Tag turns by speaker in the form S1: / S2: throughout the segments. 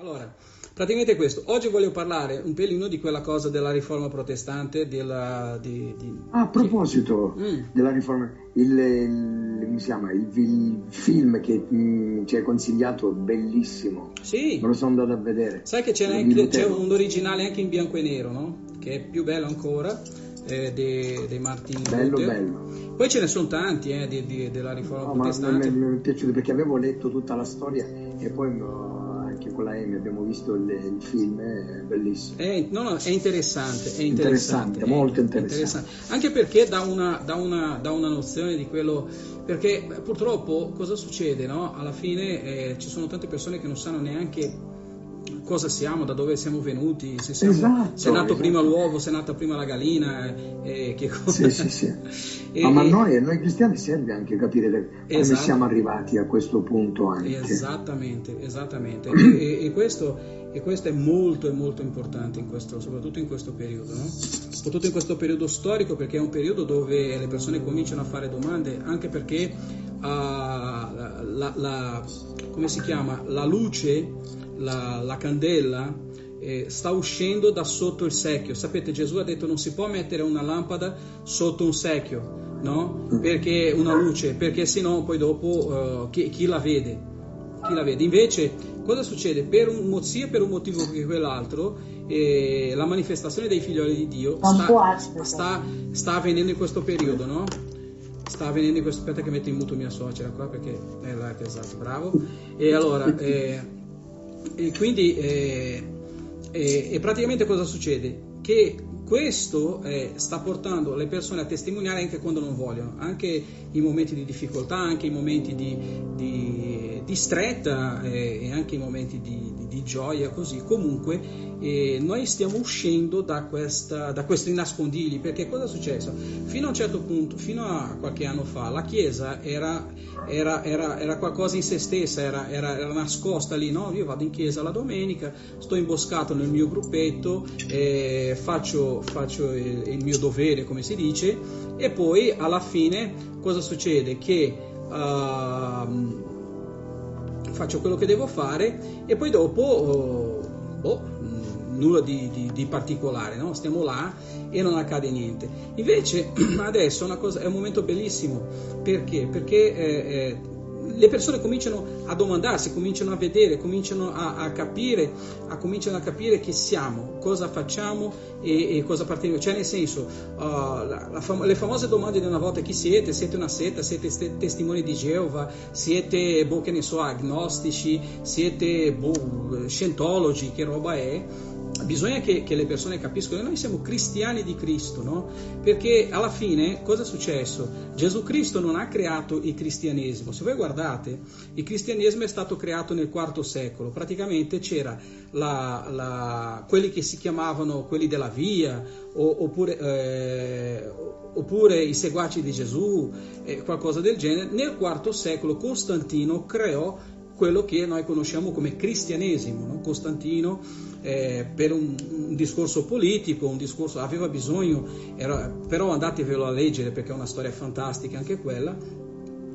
S1: Allora, praticamente questo. Oggi voglio parlare un pelino di quella cosa della riforma protestante. Della, di, di...
S2: Ah, a proposito mm. della riforma, il, il, mi chiama, il, il film che mh, mm, ci hai consigliato, bellissimo.
S1: Sì.
S2: Me lo sono andato a vedere.
S1: Sai che c'è, anche, c'è un originale anche in bianco e nero, no? Che è più bello ancora. Eh, dei, dei Martin
S2: bello Luther. bello
S1: poi ce ne sono tanti eh, di, di, della riforma no, protestante
S2: mi, mi è piaciuto perché avevo letto tutta la storia e poi anche con la Amy abbiamo visto il, il film, è bellissimo.
S1: È, no, no, è interessante, è interessante,
S2: interessante molto interessante. interessante.
S1: Anche perché dà una, dà, una, dà una, nozione di quello, perché purtroppo cosa succede? No? Alla fine eh, ci sono tante persone che non sanno neanche cosa siamo, da dove siamo venuti, se, siamo,
S2: esatto,
S1: se è nato
S2: esatto.
S1: prima l'uovo, se è nata prima la gallina, eh, che cosa...
S2: Sì, sì, sì. e, ma, ma noi, a noi cristiani serve anche capire come esatto. siamo arrivati a questo punto anche.
S1: Esattamente, esattamente. e, e, questo, e, questo, è molto, molto importante, in questo, soprattutto in questo periodo, no? soprattutto in questo periodo storico, perché è un periodo dove le persone cominciano a fare domande, anche perché uh, la, la, come si chiama? La luce la, la candela eh, sta uscendo da sotto il secchio. Sapete, Gesù ha detto non si può mettere una lampada sotto un secchio, no? Perché una luce, perché sennò poi dopo uh, chi, chi, la vede? Chi la vede? Invece, cosa succede? Per un, sia per un motivo che quell'altro, eh, la manifestazione dei figlioli di Dio sta, sta, sta avvenendo in questo periodo, no? sta avvenendo in questo aspetta che metto in muto mia suocera qua perché è là che esatto bravo e allora eh, e quindi eh, eh, e praticamente cosa succede? Che questo eh, sta portando le persone a testimoniare anche quando non vogliono, anche in momenti di difficoltà, anche in momenti di, di, di stretta eh, e anche in momenti di, di gioia, così. Comunque eh, noi stiamo uscendo da, questa, da questi nascondigli, perché cosa è successo? Fino a un certo punto, fino a qualche anno fa, la Chiesa era, era, era, era qualcosa in se stessa, era, era, nascosta lì, no? Io vado in chiesa la domenica, sto imboscato nel mio gruppetto, eh, faccio faccio, il, il, mio dovere, come si dice, e poi alla fine cosa succede? Che uh, faccio quello che devo fare e poi dopo, oh, boh, nulla di, di, di particolare, no? stiamo là e non accade niente. Invece adesso cosa, è un momento bellissimo perché? Perché eh, eh, le persone cominciano a domandarsi, cominciano a vedere, cominciano a, a capire, a, cominciano a capire chi siamo, cosa facciamo e, e cosa apparteniamo. Cioè, nel senso, uh, la, la fam- le famose domande di una volta: chi siete? Siete una setta? Siete st- testimoni di Geova? Siete, boh, che ne so, agnostici? Siete, boh, scientologi? Che roba è? Bisogna che, che, le persone capiscano che noi siamo cristiani di Cristo, no? Perché alla fine cosa è successo? Gesù Cristo non ha creato il cristianesimo. Se voi guardate, il cristianesimo è stato creato nel IV secolo. Praticamente c'era la, la, quelli che si chiamavano quelli della via, o, oppure, eh, oppure, i seguaci di Gesù, eh, qualcosa del genere. Nel IV secolo Costantino creò quello che noi conosciamo come cristianesimo. No? Costantino, eh, per un, un, discorso politico, un discorso aveva bisogno, era, però andatevelo a leggere perché è una storia fantastica anche quella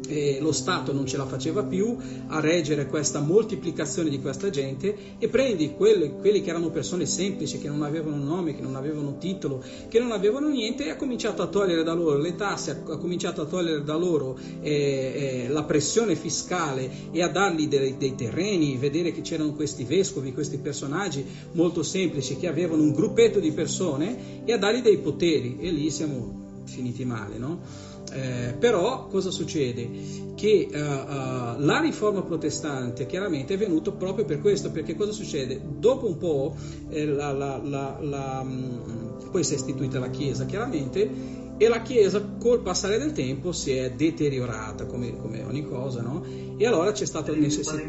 S1: eh, lo Stato non ce la faceva più a reggere questa moltiplicazione di questa gente e prendi quelli, quelli, che erano persone semplici, che non avevano nome, che non avevano titolo, che non avevano niente e ha cominciato a togliere da loro le tasse, ha, cominciato a togliere da loro eh, eh, la pressione fiscale e a dargli dei, dei terreni, vedere che c'erano questi vescovi, questi personaggi molto semplici che avevano un gruppetto di persone e a dargli dei poteri e lì siamo finiti male, no? Eh, però cosa succede? Che uh, la riforma protestante chiaramente è venuta proprio per questo, perché cosa succede? Dopo un po', eh, la, la, la, um, poi si è istituita la Chiesa chiaramente e la Chiesa col passare del tempo si è deteriorata come, come ogni cosa, no? E allora c'è stata la necessità.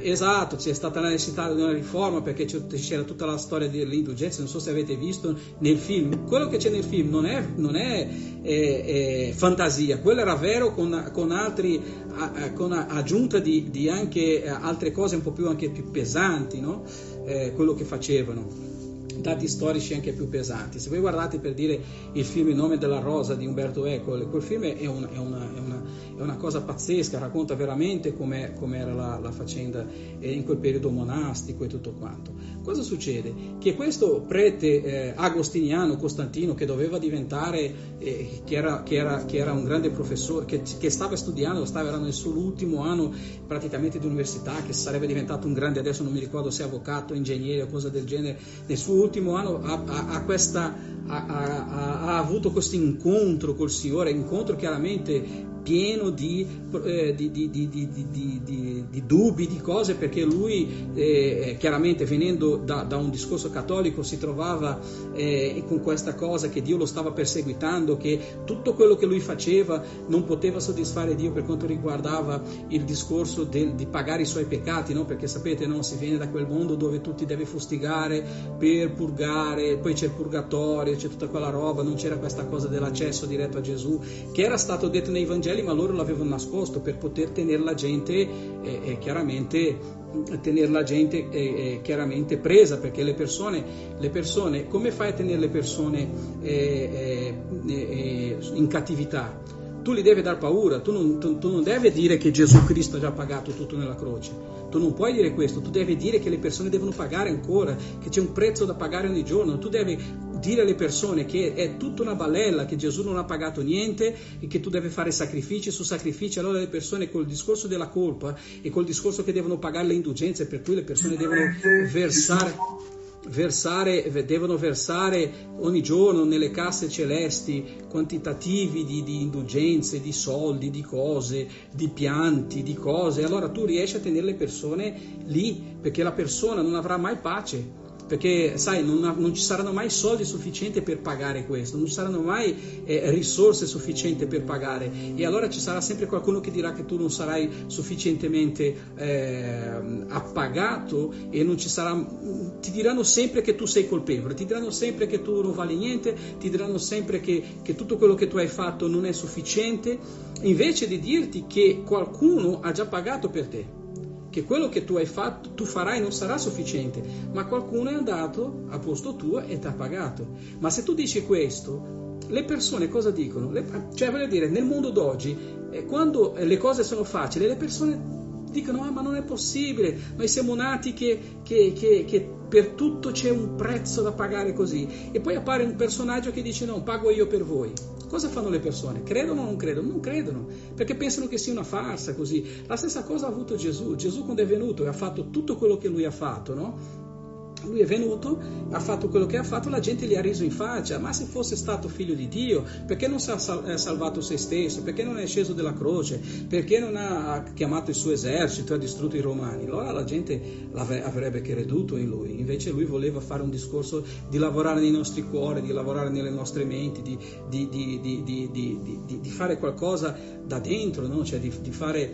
S1: Esatto, c'è stata la necessità di una riforma perché c'era tutta la storia dell'indulgenza. Non so se avete visto nel film. Quello che c'è nel film non è, non è, è, è fantasia, quello era vero con, con, altri, con aggiunta di, di, anche altre cose un po' più, più pesanti, no? eh, quello che facevano. Dati storici anche più pesanti. Se voi guardate per dire il film Il nome della rosa di Umberto Eco, quel film è una, è una, è una, è una cosa pazzesca, racconta veramente com'era la, la faccenda in quel periodo monastico e tutto quanto. Cosa succede? Che questo prete eh, agostiniano, Costantino, che doveva diventare, eh, che, era, che, era, che, era, un grande professore, che, che stava studiando, stava, era nel suo ultimo anno praticamente di università, che sarebbe diventato un grande, adesso non mi ricordo se avvocato, ingegnere o cosa del genere, nel suo ultimo anno ha, ha, ha, questa, ha avuto questo incontro col Signore, incontro chiaramente pieno di, eh, di, di, di, dubbi, di cose, perché lui eh, chiaramente venendo da, da, un discorso cattolico si trovava eh, con questa cosa che Dio lo stava perseguitando, che tutto quello che lui faceva non poteva soddisfare Dio per quanto riguardava il discorso del, di pagare i suoi peccati, no? perché sapete no? si viene da quel mondo dove tu ti devi fustigare per purgare, poi c'è il purgatorio, c'è tutta quella roba, non c'era questa cosa dell'accesso diretto a Gesù, che era stato detto nei Vangeli Vangeli, ma loro l'avevano nascosto per poter tenere la gente eh, eh, chiaramente tenere la gente eh, eh, chiaramente presa perché le persone, le persone, come fai a tenere le persone eh, eh, in cattività? Tu li devi dar paura, tu non, tu, tu non devi dire che Gesù Cristo ha già pagato tutto nella croce, tu non puoi dire questo, tu devi dire che le persone devono pagare ancora, che c'è un prezzo da pagare ogni giorno, tu devi dire alle persone che è tutta una balella, che Gesù non ha pagato niente e che tu devi fare sacrifici su sacrifici, allora le persone col discorso della colpa e col discorso che devono pagare le indulgenze, per cui le persone devono versare versare, devono versare ogni giorno nelle casse celesti quantitativi di, di, indulgenze, di soldi, di cose, di pianti, di cose. Allora tu riesci a tenere le persone lì perché la persona non avrà mai pace perché sai non, non, ci saranno mai soldi sufficienti per pagare questo, non ci saranno mai eh, risorse sufficienti per pagare. E allora ci sarà sempre qualcuno che dirà che tu non sarai sufficientemente eh, appagato e non ci sarà, ti diranno sempre che tu sei colpevole, ti diranno sempre che tu non vali niente, ti diranno sempre che, che tutto quello che tu hai fatto non è sufficiente, invece di dirti che qualcuno ha già pagato per te che quello che tu hai fatto, tu farai non sarà sufficiente, ma qualcuno è andato a posto tuo e ti ha pagato. Ma se tu dici questo, le persone cosa dicono? Le, cioè, voglio dire, nel mondo d'oggi, eh, quando le cose sono facili, le persone dicono, ah, ma non è possibile, noi siamo nati che, che, che, che per tutto c'è un prezzo da pagare così. E poi appare un personaggio che dice, no, pago io per voi. Cosa fanno le persone? Credono o non credono? Non credono, perché pensano che sia una farsa così. La stessa cosa ha avuto Gesù. Gesù quando è venuto e ha fatto tutto quello che lui ha fatto, no? Lui è venuto, ha fatto quello che ha fatto, la gente gli ha riso in faccia, ma se fosse stato figlio di Dio, perché non si è salvato se stesso, perché non è sceso dalla croce, perché non ha chiamato il suo esercito e ha distrutto i romani? Allora la gente avrebbe creduto in lui, invece lui voleva fare un discorso di lavorare nei nostri cuori, di lavorare nelle nostre menti, di, di, di, di fare qualcosa da dentro, no? cioè di, fare,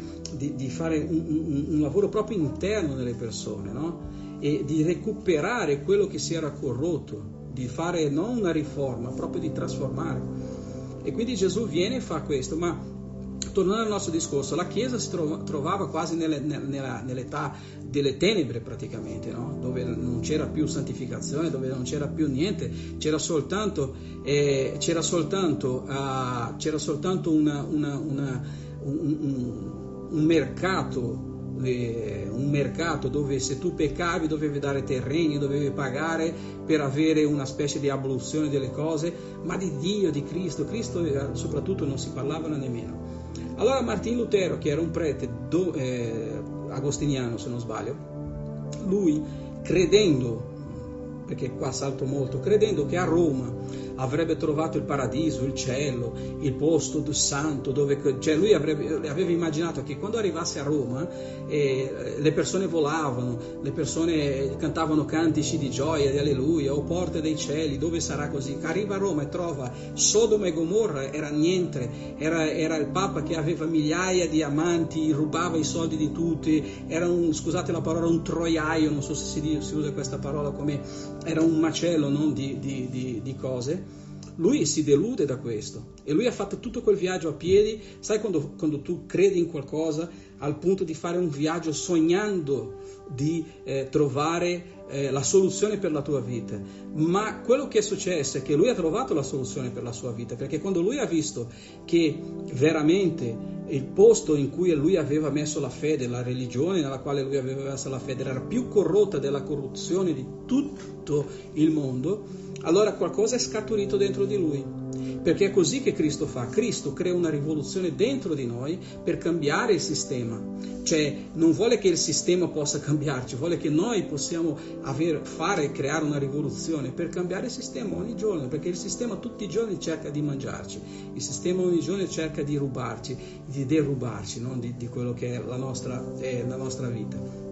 S1: fare un, un, un, lavoro proprio interno nelle persone. No? E di recuperare quello che si era corrotto, di fare non una riforma, proprio di trasformare. E quindi Gesù viene e fa questo, ma tornando al nostro discorso, la Chiesa si trovava quasi nelle, nella, nell'età delle tenebre praticamente, no? dove non c'era più santificazione, dove non c'era più niente, c'era soltanto, eh, c'era soltanto, uh, c'era soltanto una, una, una, un, un, un mercato un mercato dove se tu peccavi dovevi dare terreni, dovevi pagare per avere una specie di abluzione delle cose, ma di Dio, di Cristo, Cristo eh, soprattutto non si parlavano nemmeno. Allora Martin Lutero, che era un prete do, eh, agostiniano se non sbaglio, lui credendo, perché qua salto molto, credendo che a Roma avrebbe trovato il paradiso, il cielo, il posto del santo, dove, cioè lui avrebbe, aveva immaginato che quando arrivasse a Roma eh, le persone volavano, le persone cantavano cantici di gioia, di alleluia, o porte dei cieli, dove sarà così? Arriva a Roma e trova Sodoma e Gomorra, era niente, era, era il Papa che aveva migliaia di amanti, rubava i soldi di tutti, era un, scusate la parola, un troiaio, non so se si, si usa questa parola come, era un macello non, di, di, di, di cose lui si delude da questo e lui ha fatto tutto quel viaggio a piedi, sai quando, quando tu credi in qualcosa, al punto di fare un viaggio sognando di eh, trovare eh, la soluzione per la tua vita. Ma quello che è successo è che lui ha trovato la soluzione per la sua vita, perché quando lui ha visto che veramente il posto in cui lui aveva messo la fede, la religione nella quale lui aveva messo la fede era più corrotta della corruzione di tutto il mondo, allora qualcosa è scaturito dentro di lui perché è così che Cristo fa. Cristo crea una rivoluzione dentro di noi per cambiare il sistema. Cioè non vuole che il sistema possa cambiarci, vuole che noi possiamo aver, fare creare una rivoluzione per cambiare il sistema ogni giorno, perché il sistema tutti i giorni cerca di mangiarci, il sistema ogni giorno cerca di rubarci, di derubarci no? di, di, quello che è la nostra, è la nostra vita.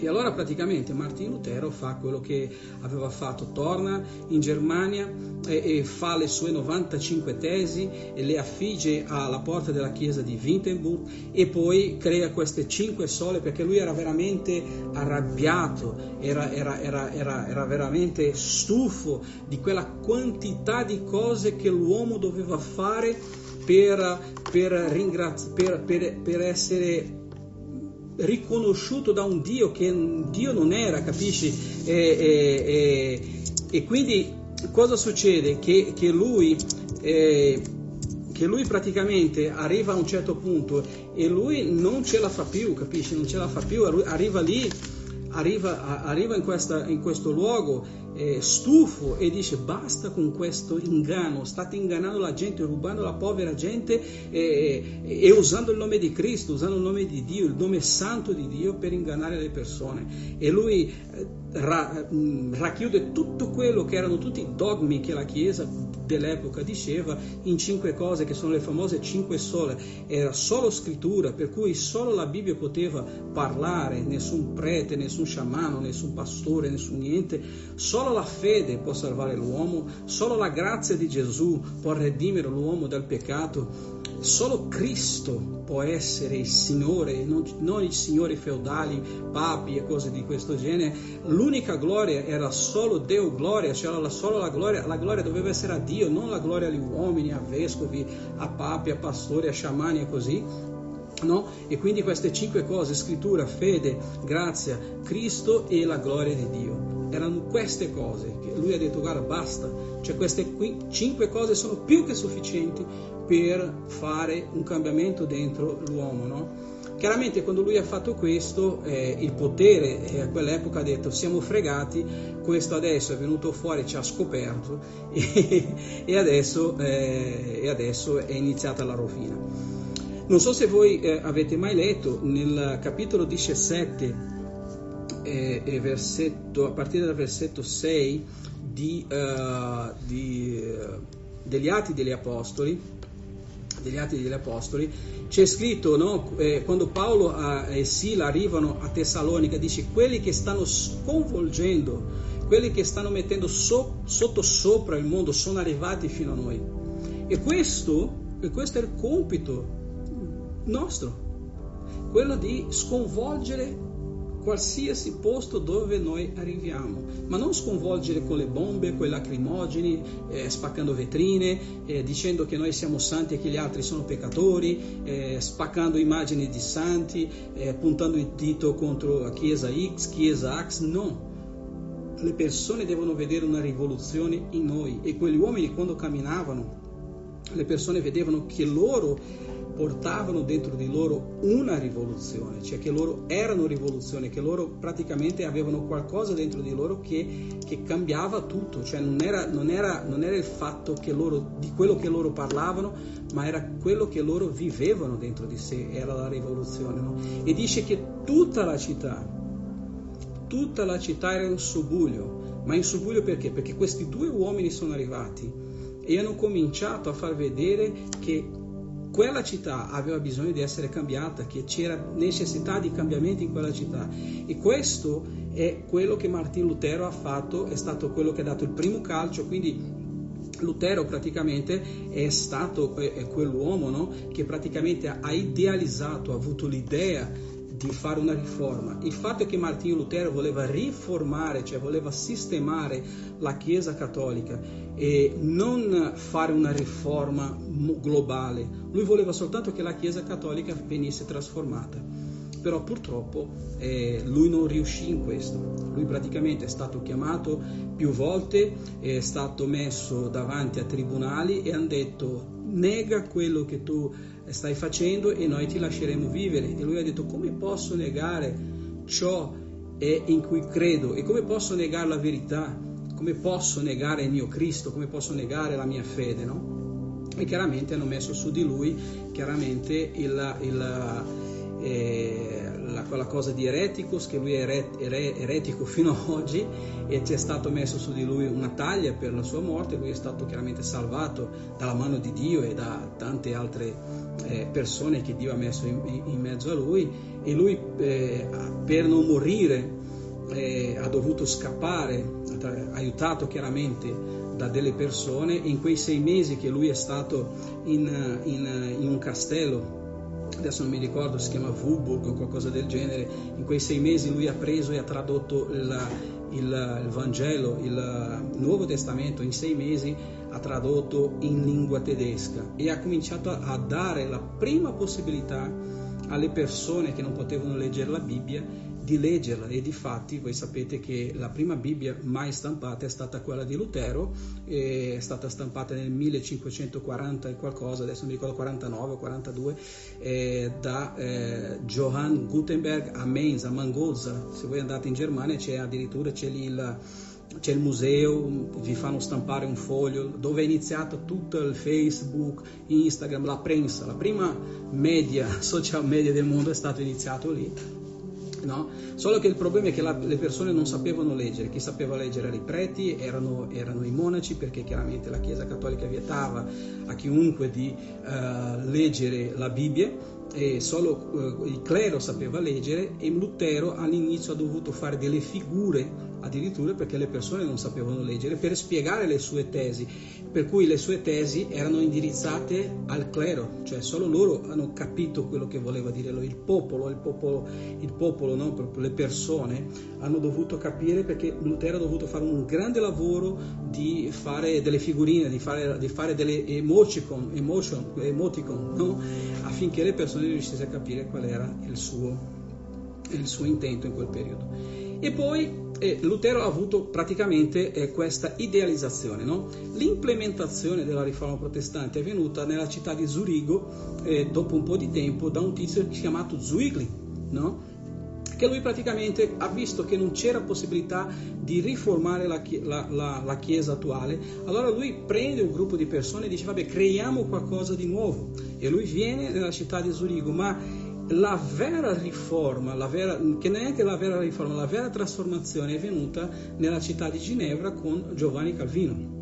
S1: E allora praticamente Martin Lutero fa quello che aveva fatto, torna in Germania e, e fa le sue 95 tesi e le affigge alla porta della chiesa di Wittenberg e poi crea queste cinque sole perché lui era veramente arrabbiato, era, era, era, era veramente stufo di quella quantità di cose che l'uomo doveva fare per, per, ringrazi- per, per essere riconosciuto da un Dio che Dio non era, capisci? E, e, e, e quindi cosa succede? Che, che lui... Eh, che lui praticamente arriva a un certo punto e lui non ce la fa più, capisci? Non ce la fa più, arriva lì, arriva, arriva in, questa, in questo luogo eh, stufo e dice basta con questo inganno, state ingannando la gente, rubando la povera gente eh, e usando il nome di Cristo, usando il nome di Dio, il nome santo di Dio per ingannare le persone. E lui eh, ra, mm, racchiude tutto quello che erano tutti i dogmi che la Chiesa dell'epoca diceva in cinque cose che sono le famose cinque sole. Era solo scrittura, per cui solo la Bibbia poteva parlare, nessun prete, nessun sciamano, nessun pastore, nessun niente, solo Solo la fede può salvare l'uomo, solo la grazia di Gesù può redimere l'uomo dal peccato, solo Cristo può essere il Signore, non, non i signori feudali, papi e cose di questo genere. L'unica gloria era solo Deo gloria, cioè solo la gloria, la gloria doveva essere a Dio, non la gloria agli uomini, a vescovi, a papi, a pastori, a sciamani e così. No? E quindi queste cinque cose, scrittura, fede, grazia, Cristo e la gloria di Dio erano queste cose che lui ha detto guarda basta, cioè queste qui, cinque cose sono più che sufficienti per fare un cambiamento dentro l'uomo. No? Chiaramente quando lui ha fatto questo, eh, il potere eh, a quell'epoca ha detto siamo fregati, questo adesso è venuto fuori, ci ha scoperto e, e, adesso, eh, e adesso, è iniziata la rovina. Non so se voi eh, avete mai letto nel capitolo 17 e, e versetto, a partire dal versetto 6 di, uh, di, uh, degli Atti degli Apostoli, degli Atti degli Apostoli, c'è scritto, no, eh, quando Paolo e Sila arrivano a Tessalonica, dice quelli che stanno sconvolgendo, quelli che stanno mettendo so, sotto sopra il mondo sono arrivati fino a noi. E questo, e questo è il compito nostro, quello di sconvolgere qualsiasi posto dove noi arriviamo, ma non sconvolgere con le bombe, con i lacrimogeni, eh, spaccando vetrine, eh, dicendo che noi siamo santi e che gli altri sono peccatori, eh, spaccando immagini di santi, eh, puntando il dito contro la Chiesa X, Chiesa X, no. Le persone devono vedere una rivoluzione in noi e quegli uomini quando camminavano, le persone vedevano che loro portavano dentro di loro una rivoluzione, cioè che loro erano rivoluzione, che loro praticamente avevano qualcosa dentro di loro che, che cambiava tutto, cioè non era, non, era, non era, il fatto loro, di quello che loro parlavano, ma era quello che loro vivevano dentro di sé, era la rivoluzione. No? E dice che tutta la città, tutta la città era in subbuglio, ma in subbuglio perché? Perché questi due uomini sono arrivati e hanno cominciato a far vedere che quella città aveva bisogno di essere cambiata, che c'era necessità di cambiamenti in quella città. E questo è quello che Martin Lutero ha fatto, è stato quello che ha dato il primo calcio, quindi Lutero praticamente è stato quell'uomo no? che praticamente ha idealizzato, ha avuto l'idea di fare una riforma. Il fatto è che Martino Lutero voleva riformare, cioè voleva sistemare la Chiesa cattolica e non fare una riforma globale. Lui voleva soltanto che la Chiesa cattolica venisse trasformata. però purtroppo eh, lui non riuscì in questo. Lui praticamente è stato chiamato più volte, è stato messo davanti a tribunali e hanno detto nega quello che tu stai facendo e noi ti lasceremo vivere. E lui ha detto come posso negare ciò in cui credo e come posso negare la verità, come posso negare il mio Cristo, come posso negare la mia fede, no? E chiaramente hanno messo su di lui chiaramente il, il eh, la, quella cosa di ereticus, che lui è eret, eretico fino ad oggi e ci è stato messo su di lui una taglia per la sua morte, lui è stato chiaramente salvato dalla mano di Dio e da tante altre eh, persone che Dio ha messo in, in, mezzo a lui e lui eh, per non morire eh, ha dovuto scappare, aiutato chiaramente da delle persone in quei sei mesi che lui è stato in, in, in un castello adesso non mi ricordo, si chiama Wuburg o qualcosa del genere, in quei sei mesi lui ha preso e ha tradotto il, il, il Vangelo, il Nuovo Testamento, in sei mesi ha tradotto in lingua tedesca e ha cominciato a dare la prima possibilità alle persone che non potevano leggere la Bibbia di leggerla. E di fatti voi sapete che la prima Bibbia mai stampata è stata quella di Lutero, è stata stampata nel 1540 e qualcosa, adesso mi ricordo 49 o 42, eh, da eh, Johann Gutenberg a Mainz, a Mangoza, se voi andate in Germania c'è addirittura c'è lì il c'è il museo, vi fanno stampare un foglio dove è iniziato tutto il Facebook, Instagram, la prensa, la prima media, social media del mondo è stato iniziato lì No? Solo che il problema è che la, le persone non sapevano leggere, chi sapeva leggere erano i preti, erano, erano, i monaci, perché chiaramente la Chiesa Cattolica vietava a chiunque di uh, leggere la Bibbia e solo uh, il clero sapeva leggere e Lutero all'inizio ha dovuto fare delle figure addirittura perché le persone non sapevano leggere per spiegare le sue tesi per cui le sue tesi erano indirizzate al clero cioè solo loro hanno capito quello che voleva dire il popolo il popolo, il popolo no? le persone hanno dovuto capire perché Lutero ha dovuto fare un grande lavoro di fare delle figurine di fare, di fare delle emoticon, emotion, emoticon no? affinché le persone riuscissero a capire qual era il suo, il suo intento in quel periodo. E poi eh, Lutero ha avuto praticamente eh, questa idealizzazione. No? L'implementazione della riforma protestante è venuta nella città di Zurigo eh, dopo un po' di tempo da un tizio chiamato Zwingli, no? che lui praticamente ha visto che non c'era possibilità di riformare la, la, la, la, Chiesa attuale, allora lui prende un gruppo di persone e dice vabbè creiamo qualcosa di nuovo e lui viene nella città di Zurigo, ma la vera riforma, la vera, che neanche la vera riforma, la vera trasformazione è venuta nella città di Ginevra con Giovanni Calvino.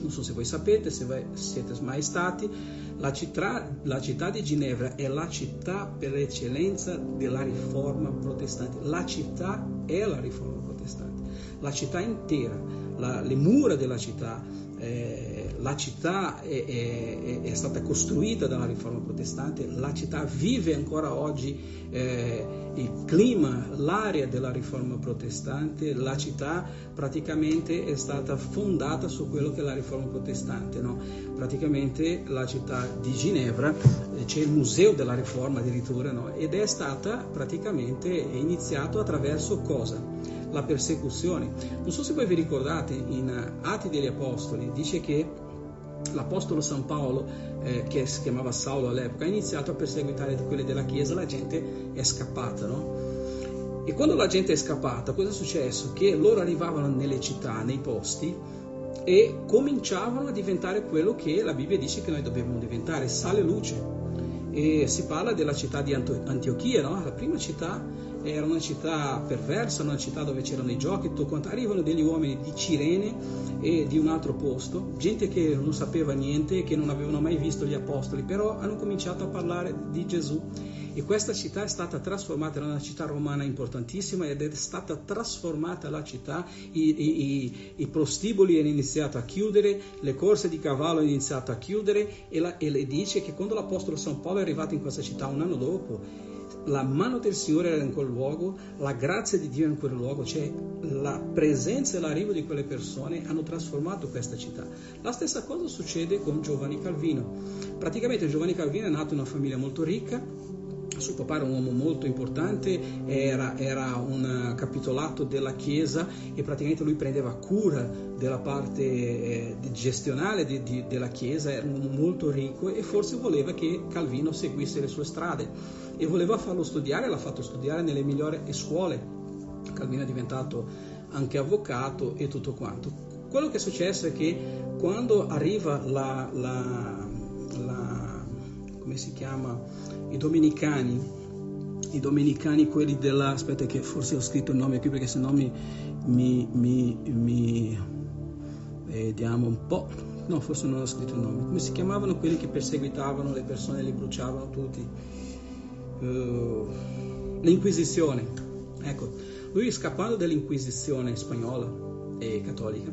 S1: Non so se voi sapete, se voi siete mai stati, la città, la città di Ginevra è la città per eccellenza della riforma protestante. La città è la riforma protestante. La città intera, la, le mura della città, eh, la città è, è, è, stata costruita dalla riforma protestante, la città vive ancora oggi eh, il clima, l'aria della riforma protestante, la città praticamente è stata fondata su quello che è la riforma protestante. No? Praticamente la città di Ginevra eh, c'è il museo della riforma addirittura no? ed è stata praticamente iniziato attraverso cosa? la persecuzione. Non so se voi vi ricordate in Atti degli Apostoli, dice che l'Apostolo San Paolo, eh, che si chiamava Saulo all'epoca, ha iniziato a perseguitare quelli della Chiesa, la gente è scappata, no? E quando la gente è scappata, cosa è successo? Che loro arrivavano nelle città, nei posti, e cominciavano a diventare quello che la Bibbia dice che noi dobbiamo diventare, sale luce. E si parla della città di Antiochia, no? la prima città era una città perversa, una città dove c'erano i giochi. Arrivano degli uomini di Cirene e di un altro posto, gente che non sapeva niente, che non avevano mai visto gli apostoli, però hanno cominciato a parlare di Gesù. E questa città è stata trasformata in una città romana importantissima ed è stata trasformata la città, i, i, i prostiboli hanno iniziato a chiudere, le corse di cavallo hanno iniziato a chiudere e, la, e le dice che quando l'Apostolo San Paolo è arrivato in questa città un anno dopo, la mano del Signore era in quel luogo, la grazia di Dio in quel luogo, cioè la presenza e l'arrivo di quelle persone hanno trasformato questa città. La stessa cosa succede con Giovanni Calvino. Praticamente Giovanni Calvino è nato in una famiglia molto ricca, suo papà era un uomo molto importante, era, era, un capitolato della Chiesa e praticamente lui prendeva cura della parte eh, gestionale di, di, della Chiesa, era un uomo molto ricco e forse voleva che Calvino seguisse le sue strade e voleva farlo studiare, l'ha fatto studiare nelle migliori scuole. Calvino è diventato anche avvocato e tutto quanto. Quello che è successo è che quando arriva la, la, la come si chiama, i domenicani, i domenicani quelli della, aspetta che forse ho scritto il nome qui perché se no mi, mi, mi, mi vediamo un po', no forse non ho scritto il nome, come si chiamavano quelli che perseguitavano le persone, le bruciavano tutti, uh, l'Inquisizione, ecco, lui scappando dall'Inquisizione spagnola e cattolica,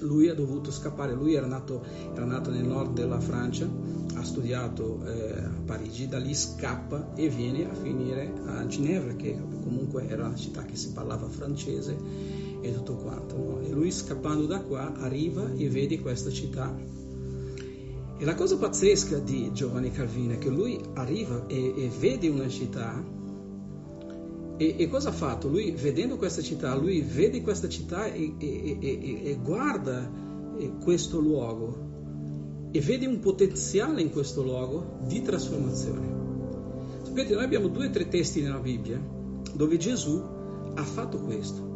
S1: lui ha dovuto scappare, lui era nato, era nato nel nord della Francia, ha studiato eh, a Parigi, da lì scappa e viene a finire a Ginevra, che comunque era una città che si parlava francese e tutto quanto. No? E lui scappando da qua arriva e vede questa città. E la cosa pazzesca di Giovanni Calvino è che lui arriva e, e vede una città e, e, cosa ha fatto? Lui, vedendo questa città, lui vede questa città e, e, guarda questo luogo e vede un potenziale in questo luogo di trasformazione. Sapete, noi abbiamo due o tre testi nella Bibbia dove Gesù ha fatto questo.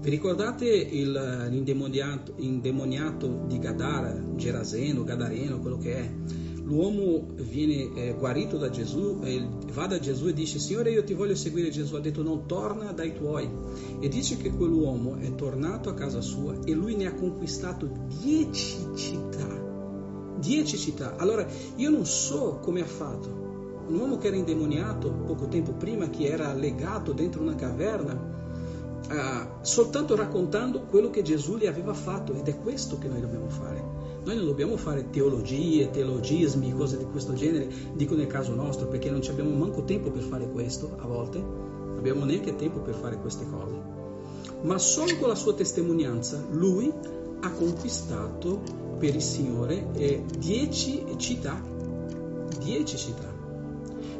S1: Vi ricordate il, l'indemoniato indemoniato di Gadara, Geraseno, Gadareno, quello che è? l'uomo viene eh, guarito da Gesù, eh, va da Gesù e dice Signore io ti voglio seguire, Gesù ha detto non torna dai tuoi e dice che quell'uomo è tornato a casa sua e lui ne ha conquistato dieci città, dieci città. Allora io non so come ha fatto, un uomo che era indemoniato poco tempo prima, che era legato dentro una caverna, Uh, soltanto raccontando quello che Gesù gli aveva fatto ed è questo che noi dobbiamo fare. Noi non dobbiamo fare teologie, teologismi, cose di questo genere, dico nel caso nostro, perché non abbiamo manco tempo per fare questo a volte, non abbiamo neanche tempo per fare queste cose. Ma solo con la sua testimonianza lui ha conquistato per il Signore eh, dieci città, dieci città.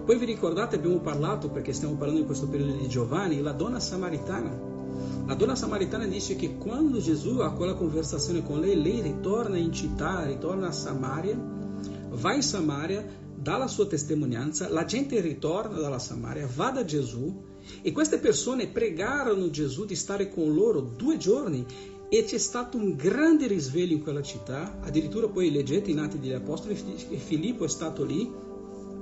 S1: Poi vi ricordate, abbiamo parlato, perché stiamo parlando in questo periodo di Giovanni, la donna samaritana la donna samaritana dice che quando Gesù ha quella conversazione con lei, lei ritorna in città, ritorna a Samaria, va in Samaria, dà la sua testimonianza, la gente ritorna dalla Samaria, va da Gesù e queste persone pregarono Gesù di stare con loro due giorni e c'è stato un grande risveglio in quella città, addirittura poi leggete in Atti degli Apostoli, Filippo è stato lì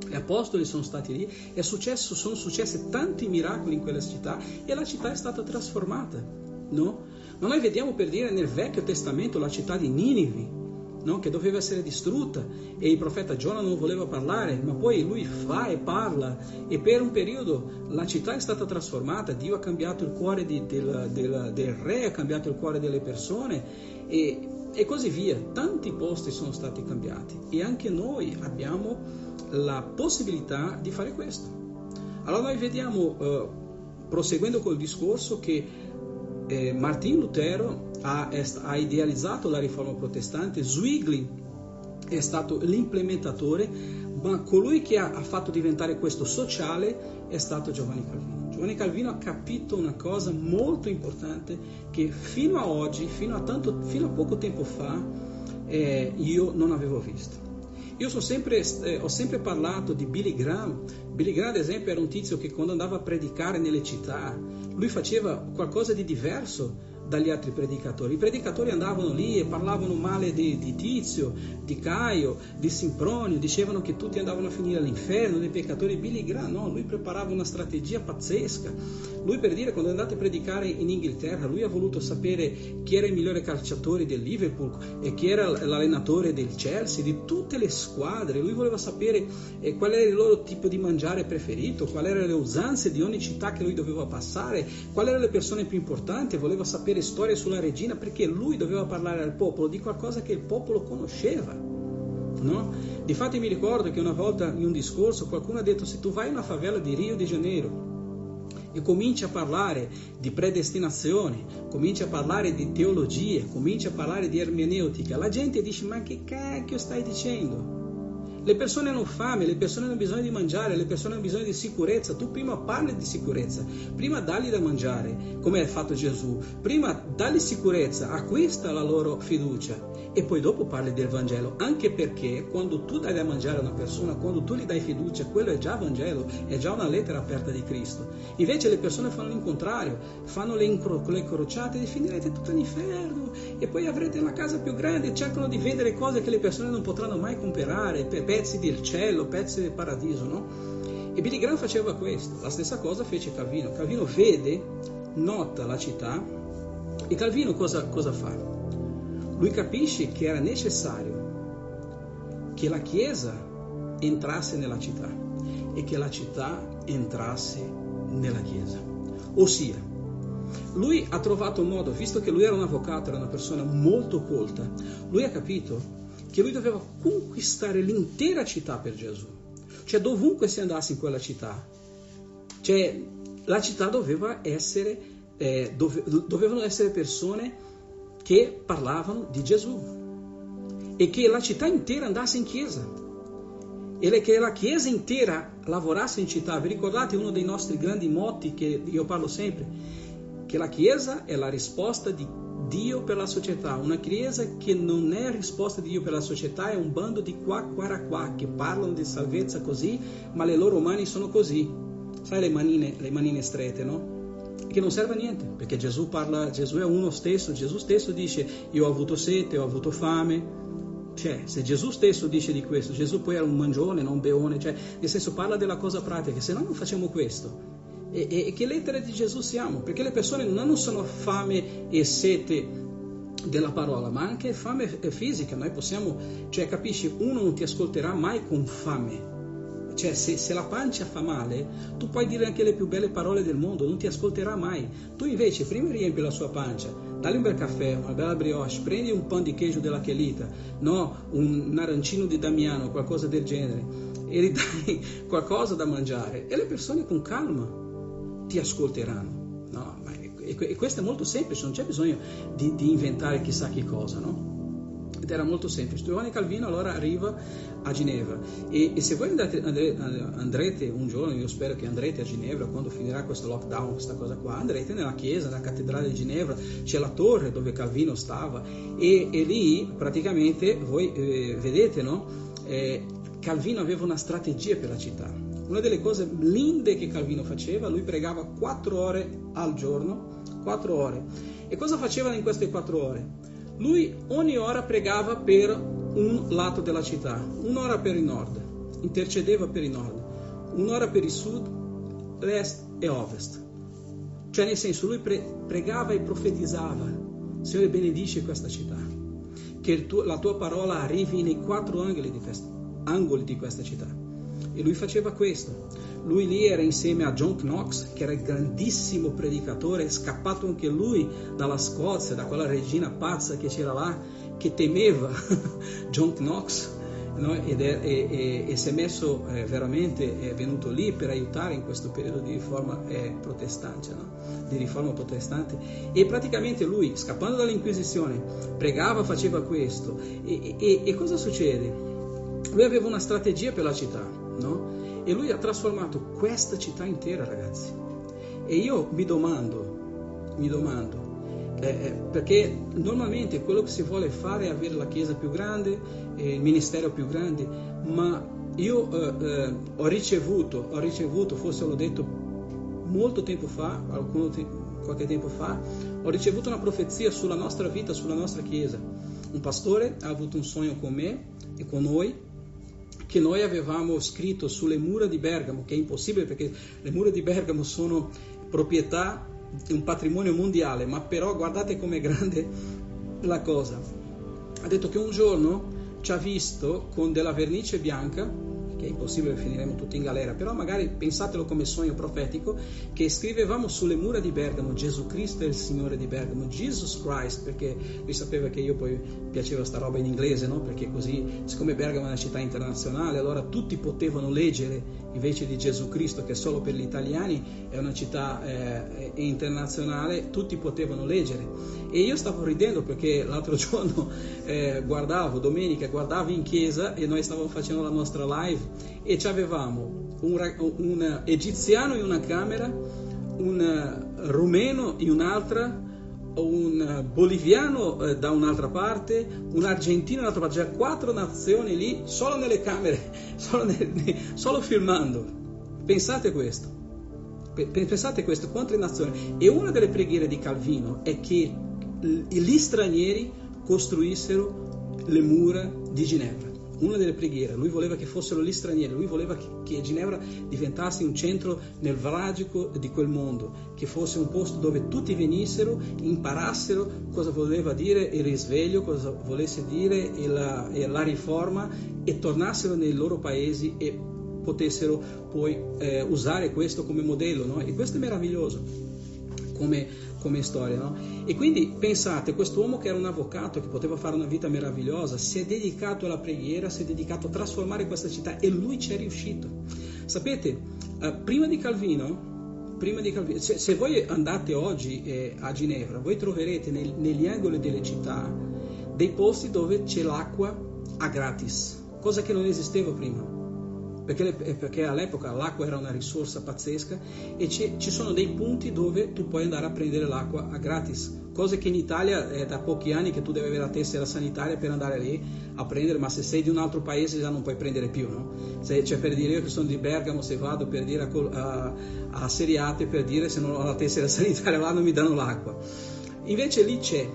S1: gli apostoli sono stati lì, è successo, sono successi tanti miracoli in quella città e la città è stata trasformata. No? Ma noi vediamo per dire nel Vecchio Testamento la città di Ninive, no? che doveva essere distrutta e il profeta Giona non voleva parlare, ma poi lui fa e parla e per un periodo la città è stata trasformata, Dio ha cambiato il cuore di, del, del, del, re, ha cambiato il cuore delle persone e, e così via. Tanti posti sono stati cambiati e anche noi abbiamo la possibilità di fare questo. Allora noi vediamo, eh, proseguendo col discorso, che eh, Martin Lutero ha, ha, idealizzato la riforma protestante, Zwingli è stato l'implementatore, ma colui che ha, ha fatto diventare questo sociale è stato Giovanni Calvino. Giovanni Calvino ha capito una cosa molto importante che fino a oggi, fino a, tanto, fino a poco tempo fa, eh, io non avevo visto. Io sempre, eh, ho sempre parlato di Billy Graham. Billy Graham, ad esempio, era un tizio che quando andava a predicare nelle città, lui faceva qualcosa di diverso dagli altri predicatori. I predicatori andavano lì e parlavano male di, di Tizio, di Caio, di Simpronio, dicevano che tutti andavano a finire all'inferno, dei peccatori. Billy Graham, no, lui preparava una strategia pazzesca. Lui per dire, quando è andato a predicare in Inghilterra, lui ha voluto sapere chi era il migliore calciatore del Liverpool e chi era l'allenatore del Chelsea, di tutte le squadre. Lui voleva sapere eh, qual era il loro tipo di mangiare preferito, quali erano le usanze di ogni città che lui doveva passare, quali erano le persone più importanti, voleva sapere le storie sulla regina perché lui doveva parlare al popolo di qualcosa che il popolo conosceva. No? Difatti mi ricordo che una volta in un discorso qualcuno ha detto se tu vai in una favela di Rio de Janeiro e cominci a parlare di predestinazione, cominci a parlare di teologia, cominci a parlare di ermeneutica, la gente dice ma che cacchio stai dicendo? Le persone hanno fame, le persone hanno bisogno di mangiare, le persone hanno bisogno di sicurezza. Tu prima parli di sicurezza, prima dagli da mangiare, come ha fatto Gesù. Prima dagli sicurezza, acquista la loro fiducia e poi dopo parli del Vangelo. Anche perché quando tu dai da mangiare a una persona, quando tu gli dai fiducia, quello è già Vangelo, è già una lettera aperta di Cristo. Invece le persone fanno l'incontrario, fanno le, incro- le crociate e finirete tutto all'inferno e poi avrete una casa più grande e cercano di vendere cose che le persone non potranno mai comprare, pezzi del cielo, pezzi del paradiso, no? E Billy Graham faceva questo, la stessa cosa fece Calvino. Calvino vede, nota la città e Calvino cosa, cosa fa? Lui capisce che era necessario che la Chiesa entrasse nella città e che la città entrasse nella Chiesa. Ossia, lui ha trovato un modo, visto che lui era un avvocato, era una persona molto colta, lui ha capito che lui doveva conquistare l'intera città per Gesù. Cioè dovunque si andasse in quella città, cioè la città doveva essere, eh, dove, dovevano essere persone che parlavano di Gesù e che la città intera andasse in chiesa e che la chiesa intera lavorasse in città. Vi ricordate uno dei nostri grandi motti che io parlo sempre? Che la chiesa è la risposta di Dio per la società. Una chiesa che non è risposta di Dio per la società è un bando di qua, qua, qua che parlano di salvezza così, ma le loro mani sono così. Sai le manine, le manine strette, no? Che non serve a niente, perché Gesù parla, Gesù è uno stesso, Gesù stesso dice io ho avuto sete, ho avuto fame. Cioè, se Gesù stesso dice di questo, Gesù poi era un mangione, non un beone, cioè, nel senso parla della cosa pratica, se no non facciamo questo. E, e, che lettere di Gesù siamo? Perché le persone non sono fame e sete della parola, ma anche fame fisica. Noi possiamo, cioè, capisci, uno non ti ascolterà mai con fame. Cioè, se, se, la pancia fa male, tu puoi dire anche le più belle parole del mondo, non ti ascolterà mai. Tu invece, prima riempi la sua pancia, dagli un bel caffè, una bella brioche, prendi un pan di queijo della Chelita, no, un arancino di Damiano, qualcosa del genere, e gli dai qualcosa da mangiare. E le persone con calma ti ascolteranno. No? E, e, questo è molto semplice, non c'è bisogno di, di inventare chissà che cosa, no? Ed era molto semplice. Giovanni Calvino allora arriva a Ginevra e, e se voi andate, andrete un giorno, io spero che andrete a Ginevra quando finirà questo lockdown, questa cosa qua, andrete nella chiesa, nella cattedrale di Ginevra, c'è la torre dove Calvino stava e, e lì praticamente voi eh, vedete, no? Eh, Calvino aveva una strategia per la città una delle cose linde che Calvino faceva, lui pregava quattro ore al giorno, quattro ore. E cosa faceva in queste quattro ore? Lui ogni ora pregava per un lato della città, un'ora per il nord, intercedeva per il nord, un'ora per il sud, l'est e ovest. Cioè nel senso lui pre- pregava e profetizzava, Signore benedice questa città, che tu- la tua parola arrivi nei quattro angoli di, questa, angoli di questa città. E lui faceva questo. Lui lì era insieme a John Knox, che era il grandissimo predicatore, scappato anche lui dalla Scozia, da quella regina pazza che c'era là, che temeva John Knox. No? Ed è, e, e, e, si è messo eh, veramente, è venuto lì per aiutare in questo periodo di riforma eh, protestante, no? di riforma protestante. E praticamente lui, scappando dall'Inquisizione, pregava, faceva questo. E, e cosa succede? Lui aveva una strategia per la città no? E lui ha trasformato questa città intera, ragazzi. E io mi domando, mi domando, eh, eh, perché normalmente quello che si vuole fare è avere la chiesa più grande, eh, il ministero più grande, ma io eh, eh, ho ricevuto, ho ricevuto, forse l'ho detto molto tempo fa, te- qualche tempo fa, ho ricevuto una profezia sulla nostra vita, sulla nostra chiesa. Un pastore ha avuto un sogno con me e con noi che noi avevamo scritto sulle mura di Bergamo, che è impossibile perché le mura di Bergamo sono proprietà di un patrimonio mondiale, ma però guardate com'è grande la cosa. Ha detto che un giorno ci ha visto con della vernice bianca che è impossibile finiremo tutti in galera, però magari pensatelo come sogno profetico che scrivevamo sulle mura di Bergamo Gesù Cristo è il Signore di Bergamo, Jesus Christ, perché lui sapeva che io poi piaceva sta roba in inglese, no? Perché così, siccome Bergamo è una città internazionale, allora tutti potevano leggere invece di Gesù Cristo che solo per gli italiani è una città eh, internazionale, tutti potevano leggere. E io stavo ridendo perché l'altro giorno eh, guardavo, domenica guardavo in chiesa e noi stavamo facendo la nostra live e avevamo un, un egiziano in una camera, un rumeno in un'altra, un boliviano eh, da un'altra parte, un argentino dall'altra parte, cioè quattro nazioni lì solo nelle camere, solo, nel, solo filmando. Pensate questo. Pensate questo, quante nazioni. E una delle preghiere di Calvino è che gli stranieri costruissero le mura di Ginevra una delle preghiere, lui voleva che fossero gli stranieri, lui voleva che, Ginevra diventasse un centro nevralgico di quel mondo, che fosse un posto dove tutti venissero, imparassero cosa voleva dire il risveglio, cosa volesse dire la, la riforma e tornassero nei loro paesi e potessero poi eh, usare questo come modello. No? E questo è meraviglioso come, come storia. No? E quindi pensate, quest'uomo che era un avvocato, che poteva fare una vita meravigliosa, si è dedicato alla preghiera, si è dedicato a trasformare questa città e lui ci è riuscito. Sapete, eh, prima di Calvino, prima di Calvino se, se, voi andate oggi eh, a Ginevra, voi troverete nel, negli angoli delle città dei posti dove c'è l'acqua a gratis, cosa che non esisteva prima perché, eh, perché, all'epoca l'acqua era una risorsa pazzesca e ci sono dei punti dove tu puoi andare a prendere l'acqua a gratis, cose che in Italia è da pochi anni che tu devi avere la tessera sanitaria per andare lì a prendere, ma se sei di un altro paese già non puoi prendere più, no? Se, cioè per dire io che sono di Bergamo, se vado per dire a, a, a Seriate, per dire se non ho la tessera sanitaria là non mi danno l'acqua. Invece lì c'è,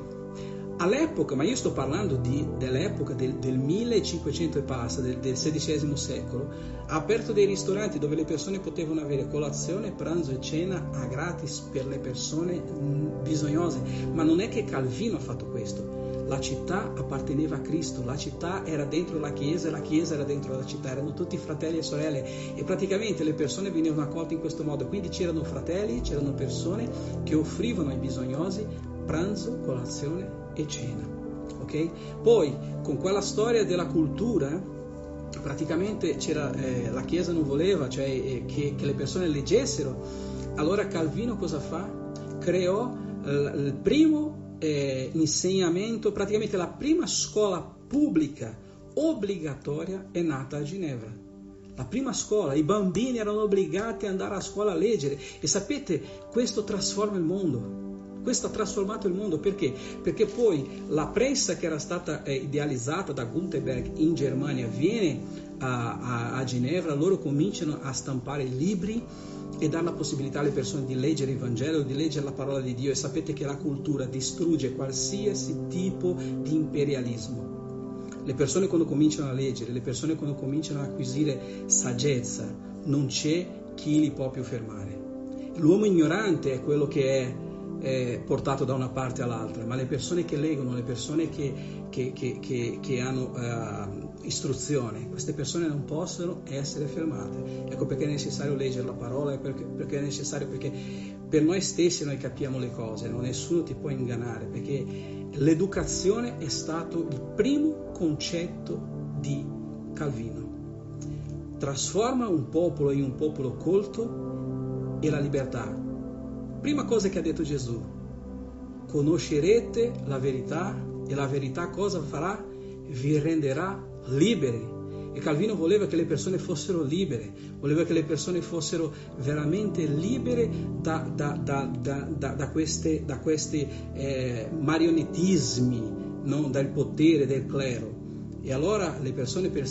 S1: All'epoca, ma io sto parlando di, dell'epoca del, del, 1500 e passa, del, del XVI secolo, ha aperto dei ristoranti dove le persone potevano avere colazione, pranzo e cena a gratis per le persone mm, bisognose. Ma non è che Calvino ha fatto questo. La città apparteneva a Cristo, la città era dentro la chiesa la chiesa era dentro la città, erano tutti fratelli e sorelle e praticamente le persone venivano accolte in questo modo. Quindi c'erano fratelli, c'erano persone che offrivano ai bisognosi pranzo, colazione e cena. Okay? Poi con quella storia della cultura, praticamente eh, la Chiesa non voleva cioè, eh, che, che, le persone leggessero, allora Calvino cosa fa? Creò eh, il primo eh, insegnamento, praticamente la prima scuola pubblica obbligatoria è nata a Ginevra. La prima scuola, i bambini erano obbligati ad andare a scuola a leggere e sapete, questo trasforma il mondo. Questo ha trasformato il mondo perché? Perché poi la pressa che era stata eh, idealizzata da Gutenberg in Germania viene a, a, a Ginevra, loro cominciano a stampare libri e dare la possibilità alle persone di leggere il Vangelo, di leggere la parola di Dio e sapete che la cultura distrugge qualsiasi tipo di imperialismo. Le persone quando cominciano a leggere, le persone quando cominciano a acquisire saggezza, non c'è chi li può più fermare. L'uomo ignorante è quello che è eh, portato da una parte all'altra, ma le persone che leggono, le persone che, che, che, che hanno uh, istruzione, queste persone non possono essere fermate. Ecco perché è necessario leggere la parola, perché, perché è necessario perché per noi stessi noi capiamo le cose, no? nessuno ti può ingannare, perché l'educazione è stato il primo concetto di Calvino. Trasforma un popolo in un popolo colto e la libertà Prima cosa che ha detto Gesù, conoscerete la verità e la verità cosa farà? Vi renderà liberi. E Calvino voleva che le persone fossero libere, voleva che le persone fossero veramente libere da, da, da, da questi eh, marionettismi, no? dal potere del clero. E allora le persone per